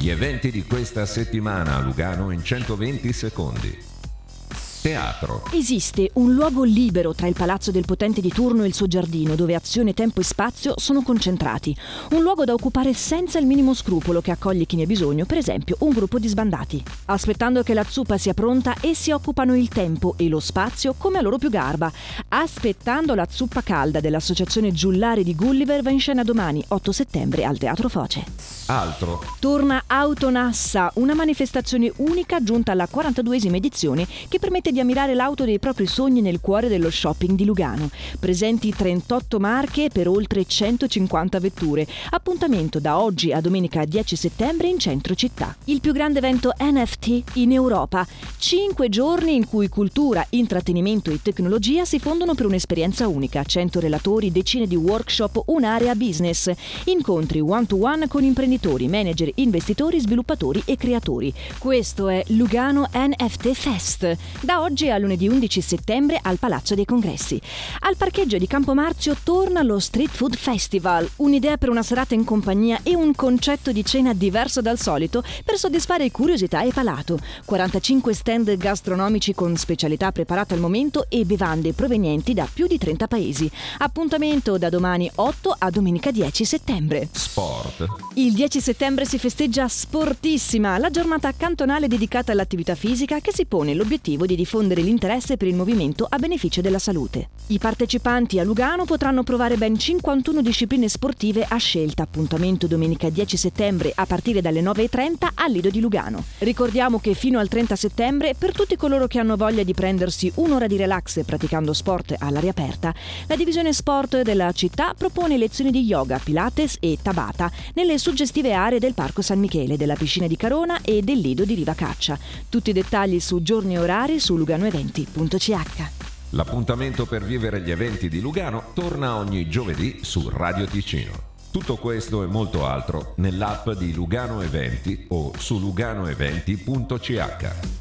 Gli eventi di questa settimana a Lugano in 120 secondi. Teatro. Esiste un luogo libero tra il palazzo del potente di turno e il suo giardino, dove azione, tempo e spazio sono concentrati. Un luogo da occupare senza il minimo scrupolo che accoglie chi ne ha bisogno, per esempio un gruppo di sbandati. Aspettando che la zuppa sia pronta, essi occupano il tempo e lo spazio come a loro più garba. Aspettando la zuppa calda dell'associazione Giullari di Gulliver va in scena domani, 8 settembre, al Teatro Foce. Altro. Torna Autonassa, una manifestazione unica giunta alla 42esima edizione che permette di ammirare l'auto dei propri sogni nel cuore dello shopping di Lugano. Presenti 38 marche per oltre 150 vetture. Appuntamento da oggi a domenica 10 settembre in centro città. Il più grande evento NFT in Europa. Cinque giorni in cui cultura, intrattenimento e tecnologia si fondono per un'esperienza unica. 100 relatori, decine di workshop, un'area business. Incontri one-to-one con imprenditori, manager, investitori, sviluppatori e creatori. Questo è Lugano NFT Fest. Da oggi a lunedì 11 settembre al Palazzo dei Congressi. Al parcheggio di Campomarzio torna lo Street Food Festival, un'idea per una serata in compagnia e un concetto di cena diverso dal solito per soddisfare curiosità e palato. 45 stand gastronomici con specialità preparate al momento e bevande provenienti da più di 30 paesi. Appuntamento da domani 8 a domenica 10 settembre. Sport. Il 10 settembre si festeggia Sportissima, la giornata cantonale dedicata all'attività fisica che si pone l'obiettivo di diffondere l'interesse per il movimento a beneficio della salute. I partecipanti a Lugano potranno provare ben 51 discipline sportive a scelta. Appuntamento domenica 10 settembre a partire dalle 9.30 al Lido di Lugano. Ricordiamo che fino al 30 settembre, per tutti coloro che hanno voglia di prendersi un'ora di relax praticando sport all'aria aperta, la divisione sport della città propone lezioni di yoga, pilates e tabata nelle suggestive aree del Parco San Michele, della piscina di Carona e del Lido di Riva Caccia. Tutti i dettagli su giorni e orari su luganoeventi.ch. L'appuntamento per vivere gli eventi di Lugano torna ogni giovedì su Radio Ticino. Tutto questo e molto altro nell'app di Lugano Eventi o su luganoeventi.ch.